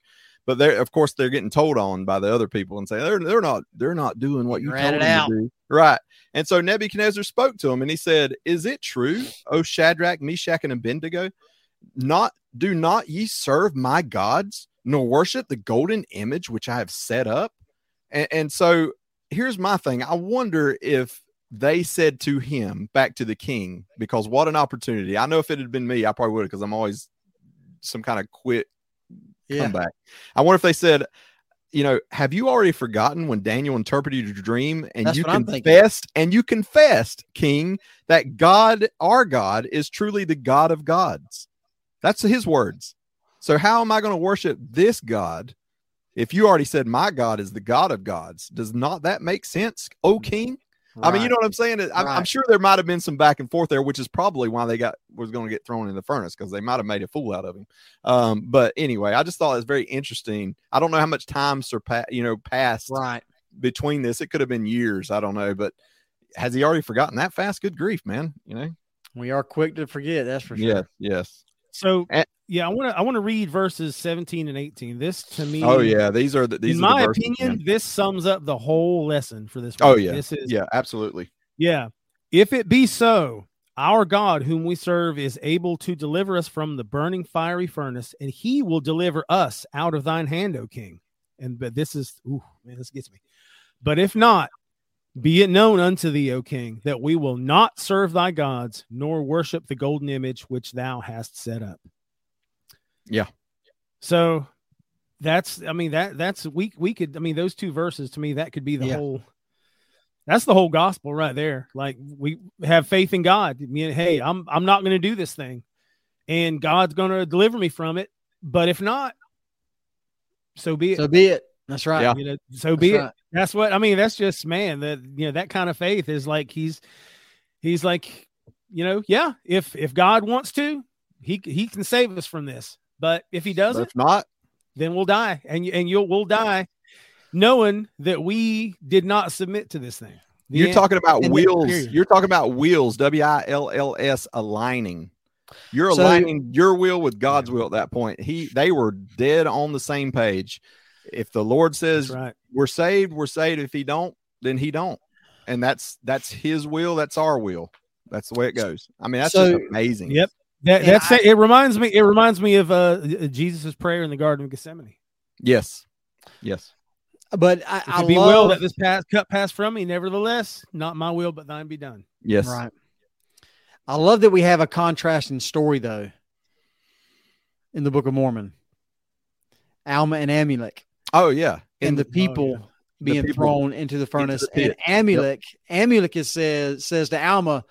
But they're, of course, they're getting told on by the other people and say they're they're not they're not doing what you Rat told them out. to do. Right. And so Nebuchadnezzar spoke to him, and he said, "Is it true, O Shadrach, Meshach, and Abednego?" not do not ye serve my gods nor worship the golden image which i have set up and, and so here's my thing i wonder if they said to him back to the king because what an opportunity i know if it had been me i probably would have because i'm always some kind of quick Yeah. comeback i wonder if they said you know have you already forgotten when daniel interpreted your dream and That's you what I'm thinking. confessed and you confessed king that god our god is truly the god of gods That's his words. So how am I going to worship this God if you already said my God is the God of gods? Does not that make sense, O mm. King? I mean, you know what I'm saying? I'm, I'm sure there might have been some back and forth there, which is probably why they got was going to get thrown in the furnace because they might have made a fool out of him. Um, but anyway, I just thought it was very interesting. I don't know how much time surpassed, you know, passed right. between this. It could have been years. I don't know, but has he already forgotten that fast? Good grief, man! You know? We are quick to forget. That's for sure. Yes, yes. So Eh. Yeah, I want to I want to read verses 17 and 18. This to me Oh yeah, these are the these in are my verses, opinion, man. this sums up the whole lesson for this. Oh yeah, This is yeah, absolutely. Yeah. If it be so, our God, whom we serve, is able to deliver us from the burning fiery furnace, and he will deliver us out of thine hand, O king. And but this is ooh, man, this gets me. But if not, be it known unto thee, O king, that we will not serve thy gods, nor worship the golden image which thou hast set up. Yeah. So that's I mean, that that's we we could I mean, those two verses to me, that could be the Yeah. whole that's the whole gospel right there. Like we have faith in God. I mean, hey, I'm I'm not going to do this thing, and God's going to deliver me from it. But if not, so be it. So be it. That's right. Yeah. You know, so be That's it. That's what I mean. That's just man. That you know that kind of faith is like he's he's like you know yeah. If if God wants to, he he can save us from this. But if he doesn't, if not, then we'll die, and and you'll we'll die, knowing that we did not submit to this thing. The you're end. talking about wheels. You're talking about wheels. W i l l s aligning. You're So- aligning your will with God's will at that point. He they were dead on the same page. If the Lord says right. we're saved, we're saved. If he don't, then he don't. And that's that's his will, that's our will. That's the way it goes. I mean, that's So- just amazing. Yep. That that's I- it. Reminds me. It reminds me of uh Jesus' prayer in the Garden of Gethsemane. Yes. Yes. But I, I it be will love that this pass cut pass from me, nevertheless, not my will, but thine be done. Yes. Right. I love that we have a contrasting story though in the Book of Mormon. Alma and Amulek Oh yeah. and the Oh, people yeah. being people thrown into the furnace. the and Amulek, Amulek is says says to Alma,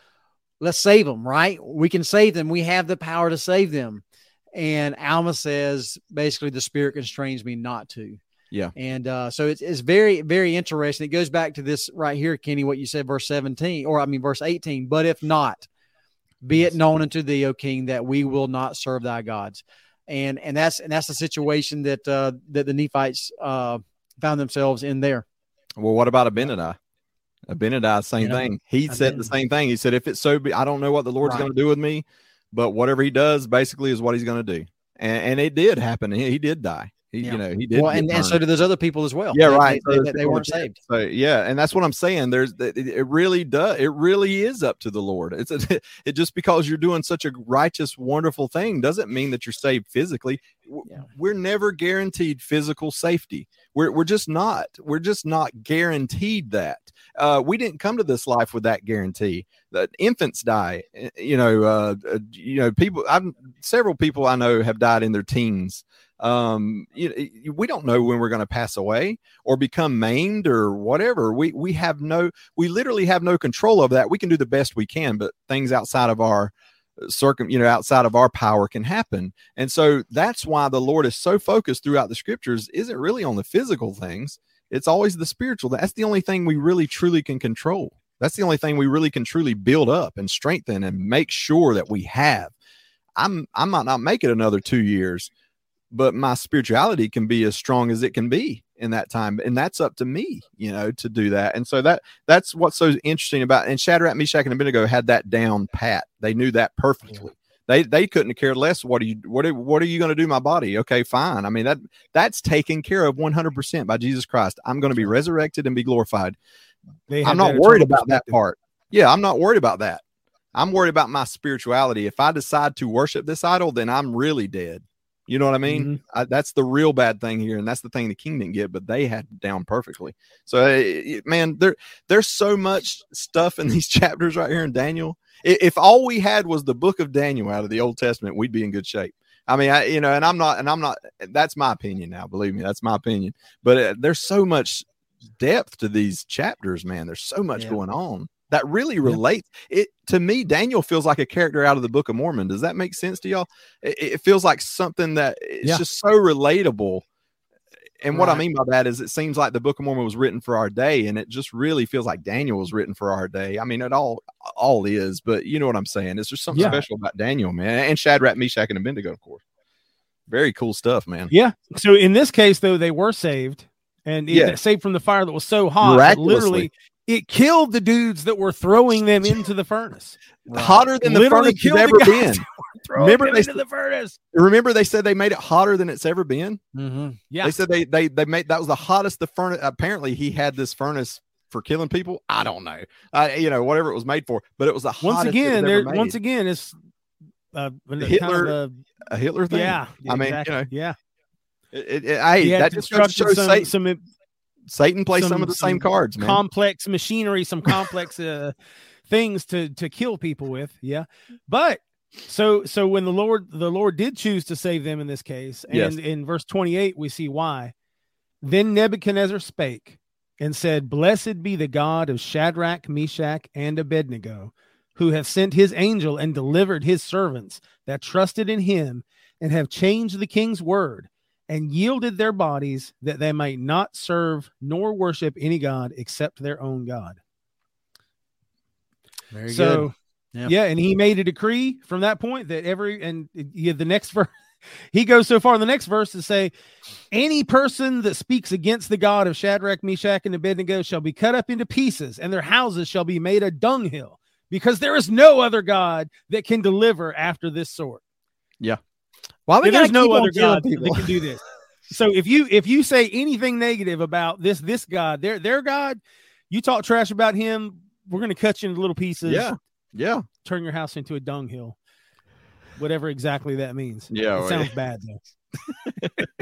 "Let's save them, right? We can save them. We have the power to save them." And Alma says, basically, the spirit constrains me not to. Yeah. And uh, so it's, it's very, very interesting. It goes back to this right here, Kenny, what you said, verse 17, or I mean, verse 18. But if not, be it known unto thee, O king, that we will not serve thy gods. And and that's and that's the situation that uh, that the Nephites uh, found themselves in there. Well, what about Abinadi? Abinadi, same Yeah. thing. He said the same thing. He said, if it's so be, I don't know what the Lord's Right. going to do with me, but whatever he does basically is what he's going to do. And, and it did happen. He, he did die. He, Yeah. you know, he did. Well, and, and so do those other people as well. yeah, They- right. They, they- they weren't saved. So yeah, and that's what I'm saying. There's it, it really does. It really is up to the Lord. It's a, it just because you're doing such a righteous, wonderful thing doesn't mean that you're saved physically. Yeah. We're never guaranteed physical safety. We're we're just not. We're just not guaranteed that. Uh, we didn't come to this life with that guarantee. That infants die. eh, You know, uh, uh, you know, people. I've several people I know have died in their teens. Um, you, we don't know when we're going to pass away or become maimed or whatever. We we have no. We literally have no control of that. We can do the best we can, but things outside of our circum you know outside of our power can happen and so that's why the lord is so focused throughout the scriptures isn't really on the physical things it's always the spiritual that's the only thing we really truly can control that's the only thing we really can truly build up and strengthen and make sure that we have i'm i might not make it another two years but my spirituality can be as strong as it can be in that time and that's up to me you know to do that and so that that's what's so interesting about and Shadrach, Meshach, and Abednego had that down pat. They knew that perfectly. They they couldn't have cared less what are you what are, what are you going to do my body? Okay fine. I mean that that's taken care of 100% by jesus christ. I'm going to be resurrected and be glorified. I'm not worried about that part. Yeah i'm not worried about that. I'm worried about my spirituality. If i decide to worship this idol then i'm really dead you know what I mean? Mhm. I, that's the real bad thing here, and that's the thing the king didn't get, but they had down perfectly. So, eh, man, there there's so much stuff in these chapters right here in Daniel. If all we had was the book of Daniel out of the Old Testament, we'd be in good shape. I mean, I you know, and I'm not, and I'm not. That's my opinion now. Believe me, that's my opinion. But uh, there's so much depth to these chapters, man. There's so much Yeah. going on. That really relates. It to me daniel feels like a character out of the book of mormon. Does that make sense to y'all? It, it feels like something that it's Yeah. just so relatable. And what i mean by that is it seems like the book of mormon was written for our day and it just really feels like daniel was written for our day. I mean it all all is but you know what i'm saying? Is just something Yeah. special about daniel man. And shadrach meshach and abednego of course. Very cool stuff man. Yeah. So in this case, though, they were saved and Yeah. saved from the fire that was so hot. Literally, it killed the dudes that were throwing them into the furnace. hotter than the Literally furnace has ever been that were throwing Remember they into the furnace. remember they said they made it hotter than it's ever been Mm-hmm. Yeah. They said they they they made that was the hottest the furnace. Apparently, he had this furnace for killing people. I don't know. I you know whatever it was made for, but it was the once again, there. Once again, it's uh, kind of Hitler a- a Hitler thing. yeah. I mean, exactly. you know, yeah. it, it, it- hey, He that just to some, some Satan plays some, some- of the same cards, man. complex machinery, some complex uh, things to to kill people with. Yeah, but so so when the Lord the Lord did choose to save them in this case, and Yes. in verse twenty eight we see why. Then Nebuchadnezzar spake and said, "Blessed be the God of Shadrach, Meshach, and Abednego." Who have sent his angel and delivered his servants that trusted in him and have changed the king's word and yielded their bodies that they might not serve nor worship any god except their own God. Very so, good. Yeah. yeah. and he made a decree from that point that every and yeah, the next verse he goes so far in the next verse to say, any person that speaks against the God of Shadrach, Meshach, and Abednego shall be cut up into pieces, and their houses shall be made a dunghill, because there is no other God that can deliver after this sort. Why we Yeah, there's no other god people? that can do this. So if you if you say anything negative about this this god, their their god, you talk trash about him, we're gonna cut you into little pieces. Yeah, yeah, turn your house into a dunghill, whatever exactly that means. yeah. it well, sounds bad though.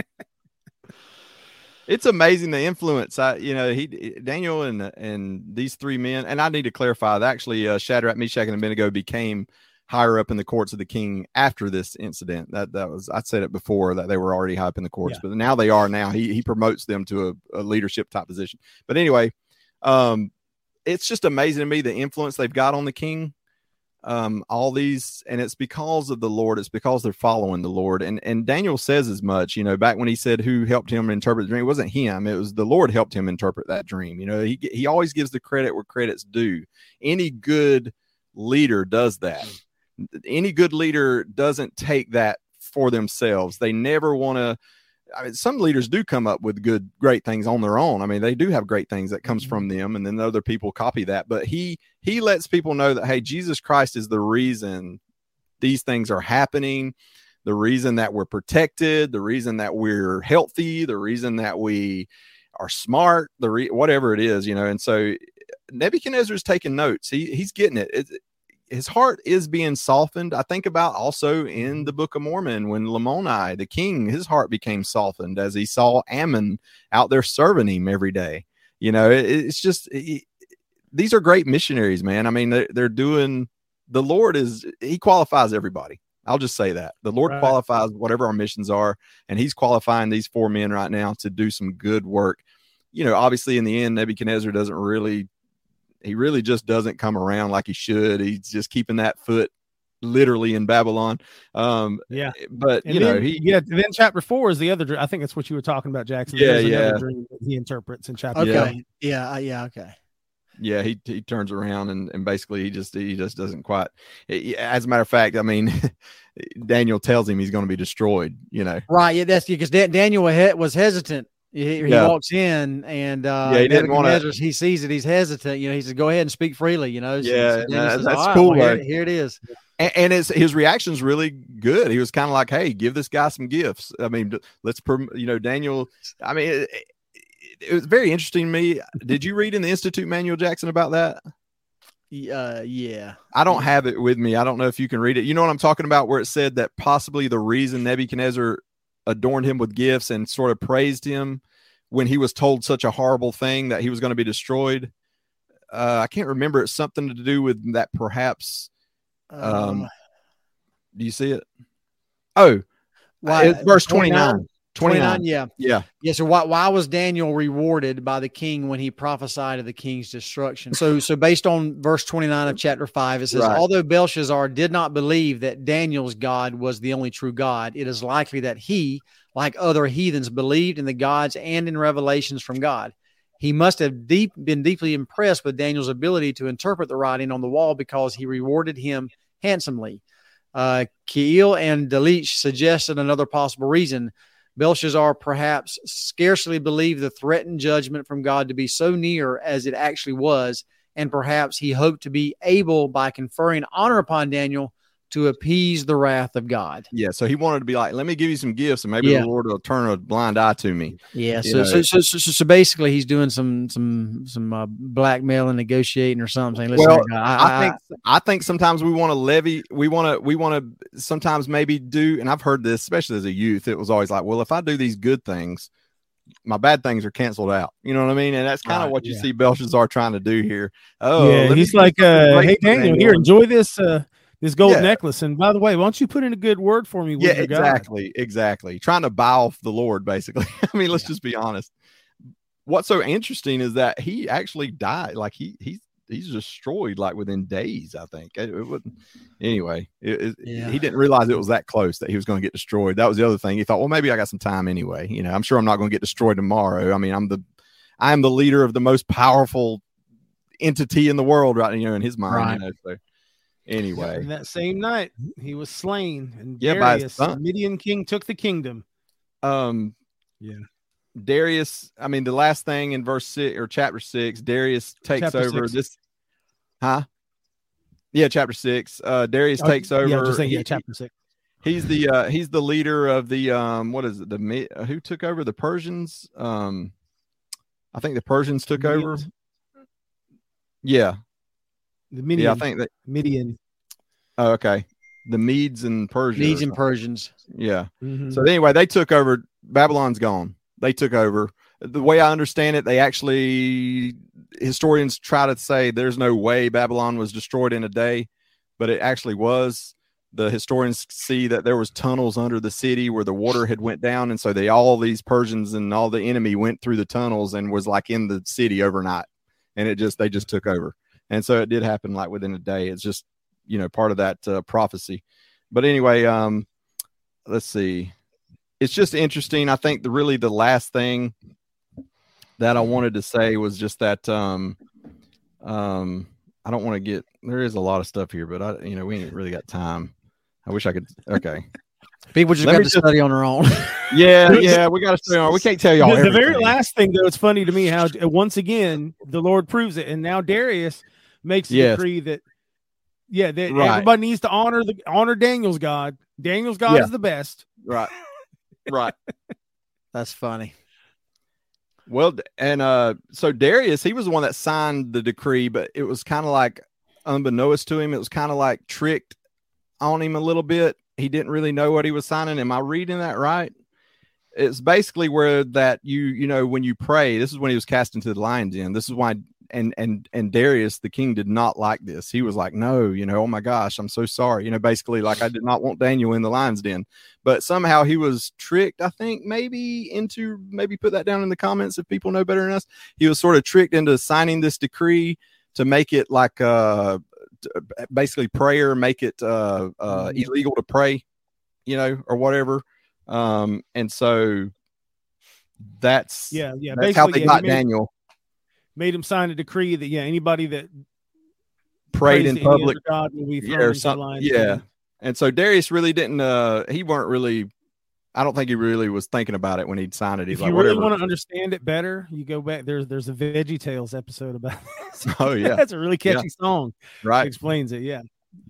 it's amazing the influence. I, you know, he Daniel and and these three men, and I need to clarify that actually uh, Shadrach, Meshach, and Abednego became higher up in the courts of the king after this incident. That that was I said it before that they were already high up in the courts, Yeah. but now they are. Now he he promotes them to a, a leadership type position. But anyway, um, it's just amazing to me the influence they've got on the king um all these and it's because of the lord it's because they're following the lord and and daniel says as much you know back when he said who helped him interpret the dream it wasn't him it was the lord helped him interpret that dream you know he he always gives the credit where credit's due any good leader does that any good leader doesn't take that for themselves they never want to I mean, some leaders do come up with good, great things on their own. I mean, they do have great things that comes from mm-hmm. them, and then other people copy that. But he he lets people know that hey, Jesus Christ is the reason these things are happening, the reason that we're protected, the reason that we're healthy, the reason that we are smart, the re- whatever it is, you know. And so Nebuchadnezzar's taking notes. He he's getting it. It's, his heart is being softened. I think about also in mm-hmm. the Book of Mormon when Lamoni, the king, his heart became softened as he saw Ammon out there serving him every day. You know, it- it's just he- these are great missionaries, man. I mean, they're, they're doing the Lord is he qualifies everybody. I'll just say that the Lord Right. qualifies whatever our missions are, and He's qualifying these four men right now to do some good work. You know, obviously, in the end, Nebuchadnezzar doesn't really he really just doesn't come around like he should. He's just keeping that foot literally in Babylon. Um, Yeah. but And you then, know, he yeah, then chapter four is the other. I think that's what you were talking about, Jackson. Yeah, There's yeah. Dream that he interprets in chapter. Okay. four. Yeah. uh, Yeah. Okay. yeah, he he turns around and and basically he just he just doesn't quite. he- As a matter of fact, I mean, Daniel tells him he's going to be destroyed. You know, Right. Yeah. That's because Daniel was hesitant. He, he Yeah. walks in and uh, Yeah, he didn't wanna- Nebuchadnezzar, he sees it. He's hesitant. You know, he says, "Go ahead and speak freely." You know. So- Yeah, so says, that's "All right, cool, well, here, here it is. and, and it's his reaction's really good. He was kind of like, "Hey, give this guy some gifts." I mean, let's you know Daniel. I mean, it, it- it was very interesting to me. Did you read in the Institute Manual Jackson about that? Uh, yeah. I don't have it with me. I don't know if you can read it. You know what I'm talking about, where it said that possibly the reason Nebuchadnezzar adorned him with gifts and sort of praised him when he was told such a horrible thing that he was going to be destroyed. Uh, I can't remember. It's something to do with that, perhaps. Um, Uh, Do you see it? Oh, why- verse 29. 29? 29. Yeah. Yeah. Yeah. So why why was Daniel rewarded by the king when he prophesied of the king's destruction? So so based on verse 29 of chapter 5, it says, Right. Although Belshazzar did not believe that Daniel's God was the only true God, it is likely that he, like other heathens, believed in the gods and in revelations from God. He must have deep been deeply impressed with Daniel's ability to interpret the writing on the wall because he rewarded him handsomely. Uh, Keil and Delitzsch suggested another possible reason. Belshazzar perhaps scarcely believed the threatened judgment from God to be so near as it actually was, and perhaps he hoped to be able, by conferring honor upon Daniel, to appease the wrath of God. Yeah. So he wanted to be like, let me give you some gifts and maybe Yeah. the Lord will turn a blind eye to me. Yeah, You so so, so so so basically, he's doing some some some uh, blackmail and negotiating or something. Listen, Well, I, I think I think sometimes we want to levy, we want to we want to sometimes maybe do, and I've heard this, especially as a youth. It was always like, well, if I do these good things, my bad things are canceled out. You know what I mean? And that's kind of Right, what you yeah. see Belshazzar trying to do here. Oh, yeah, he's like, uh, "Hey Daniel, Daniel." here, enjoy this uh, this gold Yeah. necklace, and by the way, why don't you put in a good word for me with yeah, your God?" exactly, exactly. Trying to buy off the Lord, basically. I mean, let's just be honest. What's so interesting is that he actually died. Like he he's he's destroyed like within days. I think it, it wouldn't. Anyway, it, it- Yeah. he didn't realize it was that close that he was going to get destroyed. That was the other thing. He thought, well, maybe I got some time anyway. You know, I'm sure I'm not going to get destroyed tomorrow. I mean, I'm the I am the leader of the most powerful entity in the world, right? You know, in his mind. Right. You know, so anyway. And that same night, he was slain, and Yeah, by Darius, son. Midian king, took the kingdom. um Yeah. darius i mean the last thing in verse six or chapter six darius takes Chapter over six. this huh yeah chapter six uh darius Oh, takes over Yeah, just saying, yeah, chapter six. he's the uh he's the leader of the um what is it the who took over the persians um i think the persians took over yeah The Midian. yeah i think that Midian. oh, okay the medes and persians Medes and Persians. yeah Mhm. So anyway, they took over. Babylon's gone. They took over. The way I understand it, they actually historians try to say there's no way Babylon was destroyed in a day, but it actually was. The historians see that there was tunnels under the city where the water had went down, and so they all these Persians and all the enemy went through the tunnels and was like in the city overnight, and it just they just took over, and so it did happen like within a day. It's just you know part of that uh, prophecy. But anyway, um, let's see. It's just interesting. I think the really the last thing that i wanted to say was just that um um i don't want to get there is a lot of stuff here but i you know we ain't really got time. I wish i could okay. People just Let got to just- study on their own. yeah yeah we gotta study on we can't tell y'all the, the very last thing, though, it's funny to me how once again the Lord proves it, and now Darius makes a Yes. decree that, yeah, that Right. everybody needs to honor the honor Daniel's God. Daniel's God Yeah. is the best. right right That's funny. Well, and uh, so Darius, he was the one that signed the decree, but it was kind of like unbeknownst to him, it was kind of like tricked on him a little bit. He didn't really know what he was signing. Am I reading that right? It's basically where that you, you know, when you pray, this is when he was cast into the lion's den. This is why, and and and Darius the king did not like this. He was like, no, you know, oh my gosh, I'm so sorry. You know, basically like I did not want Daniel in the lion's den but somehow he was tricked i think maybe into maybe put that down in the comments if people know better than us he was sort of tricked into signing this decree to make it like uh basically prayer make it uh uh illegal to pray you know or whatever um and so that's Yeah, yeah. that's how they yeah, got made, daniel made him sign a decree that yeah, anybody that prayed in to any other public God will be Yeah, or into some- lion's yeah. den. and so darius really didn't uh he weren't really i don't think he really was thinking about it when he'd signed it he's If like you really whatever want to understand it better, you go back. There's there's a Veggie Tales episode about this. oh yeah That's a really Yeah. catchy song. right Explains it. Yeah.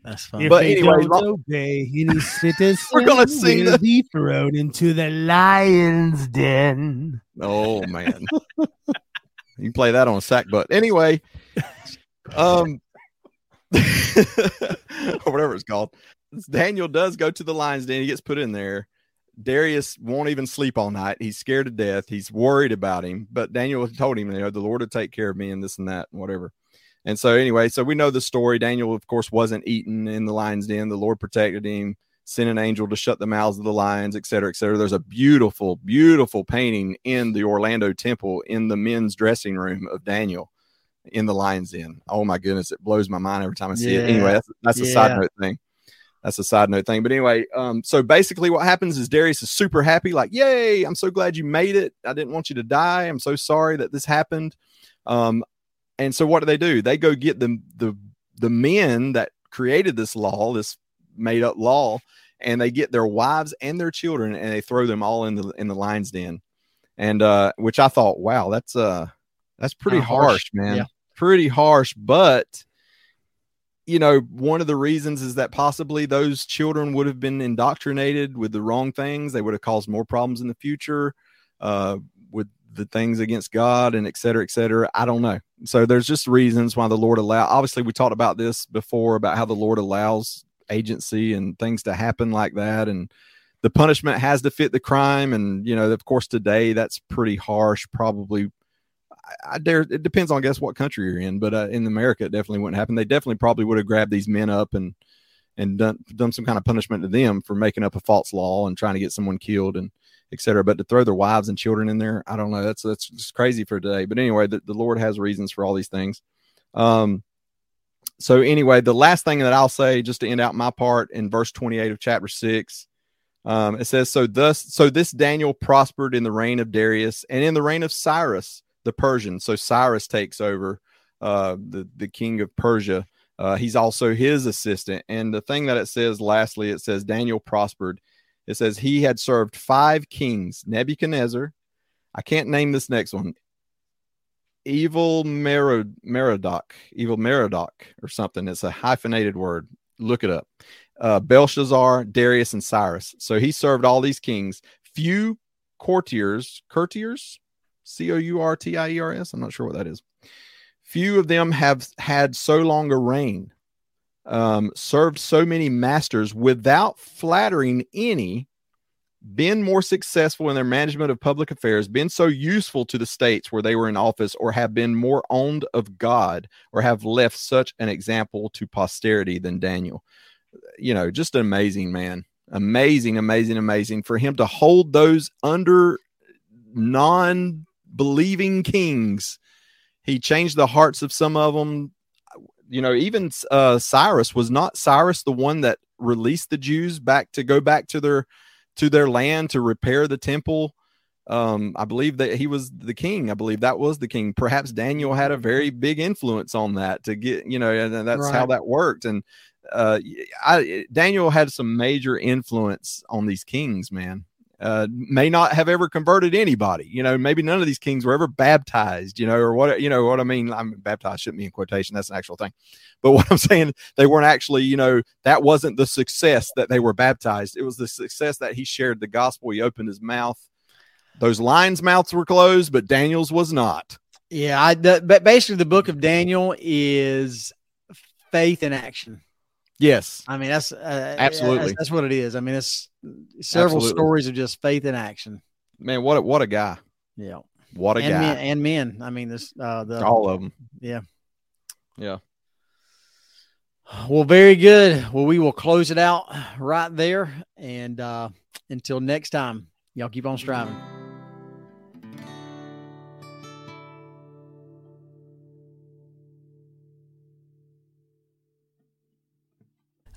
That's If funny. But they anyway, don't lo- obey, any citizen We're gonna sing will the- be thrown into the lion's den. Oh man. You can play that on a sack butt. Anyway, um or whatever it's called. Daniel does go to the lion's den. He gets put in there. Darius won't even sleep all night. He's scared to death. He's worried about him. But Daniel told him, you know, the Lord will take care of me and this and that and whatever. And so anyway, so we know the story. Daniel, of course, wasn't eaten in the lion's den. The Lord protected him, send an angel to shut the mouths of the lions, et cetera, et cetera. There's a beautiful, beautiful painting in the Orlando temple in the men's dressing room of Daniel in the lion's den. Oh my goodness, it blows my mind every time I see Yeah. it. Anyway, that's, that's a side note thing. That's a side note thing. But anyway, um, so basically what happens is Darius is super happy, like, yay, I'm so glad you made it. I didn't want you to die. I'm so sorry that this happened. Um, and so what do they do? They go get the the the men that created this law, this made up law, and they get their wives and their children and they throw them all in the in the lion's den. And uh which I thought, wow, that's uh that's pretty harsh. harsh, man. Yeah. Pretty harsh, but you know, one of the reasons is that possibly those children would have been indoctrinated with the wrong things. They would have caused more problems in the future uh, with the things against God and et cetera, et cetera. I don't know. So there's just reasons why the Lord allow. Obviously, we talked about this before about how the Lord allows agency and things to happen like that, and the punishment has to fit the crime. And you know, of course, today that's pretty harsh. Probably I, I dare it depends on guess what country you're in, but uh, in America it definitely wouldn't happen. They definitely probably would have grabbed these men up and and done done some kind of punishment to them for making up a false law and trying to get someone killed and etc. But to throw their wives and children in there, I don't know. That's that's just crazy for today. But anyway, the, the Lord has reasons for all these things. Um. So anyway, the last thing that I'll say, just to end out my part, in verse 28 of chapter six, um, it says, "So thus, so this Daniel prospered in the reign of Darius and in the reign of Cyrus the Persian. So Cyrus takes over, uh, the the king of Persia. Uh, he's also his assistant. And the thing that it says, lastly, it says Daniel prospered. It says he had served five kings: Nebuchadnezzar. I can't name this next one. Evil Merod- Merodach, Evil Merodach, or something. It's a hyphenated word. Look it up. Uh, Belshazzar, Darius, and Cyrus. So he served all these kings. Few courtiers, courtiers, C O U R T I E R S. I'm not sure what that is. Few of them have had so long a reign, um, served so many masters without flattering any, been more successful in their management of public affairs, been so useful to the states where they were in office, or have been more owned of God, or have left such an example to posterity than Daniel. You know, just an amazing man. Amazing, amazing, amazing for him to hold those under non believing kings. He changed the hearts of some of them. You know, even uh, Cyrus was not Cyrus the one that released the Jews back to go back to their to their land to repair the temple. Um, I believe that he was the king. I believe that was the king. Perhaps Daniel had a very big influence on that to get, you know, and that's how that worked. And uh, I, Daniel had some major influence on these kings, man uh, may not have ever converted anybody. You know, maybe none of these kings were ever baptized. You know, or what you know what I mean. I'm baptized shouldn't be in quotation. That's an actual thing. But what I'm saying, they weren't actually. You know, that wasn't the success that they were baptized. It was the success that he shared the gospel. He opened his mouth. Those lions' mouths were closed, but Daniel's was not. Yeah, I the, but basically the book of Daniel is faith in action. Yes, I mean that's uh, Absolutely. that's, that's what it is. I mean it's several Absolutely. stories of just faith in action. man. What a, what a guy. Yeah, What a and guy. men and men. I mean this uh, the All of them. yeah. Yeah. Well, very good. Well, we will close it out right there, and uh, until next time, y'all keep on striving.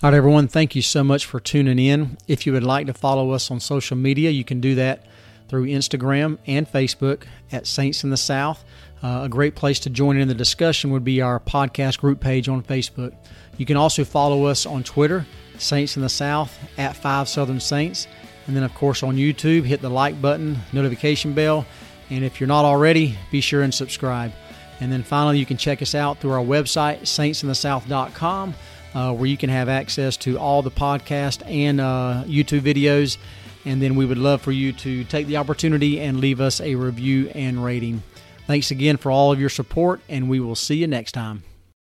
All right, everyone. Thank you so much for tuning in. If you would like to follow us on social media, you can do that through Instagram and Facebook at Saints in the South. Uh, a great place to join in the discussion would be our podcast group page on Facebook. You can also follow us on Twitter, Saints in the South, at Five Southern Saints. And then, of course, on YouTube, hit the like button, notification bell. And if you're not already, be sure and subscribe. And then finally, you can check us out through our website, saintsinthesouth.com, uh, where you can have access to all the podcast and uh, YouTube videos. And then we would love for you to take the opportunity and leave us a review and rating. Thanks again for all of your support, and we will see you next time.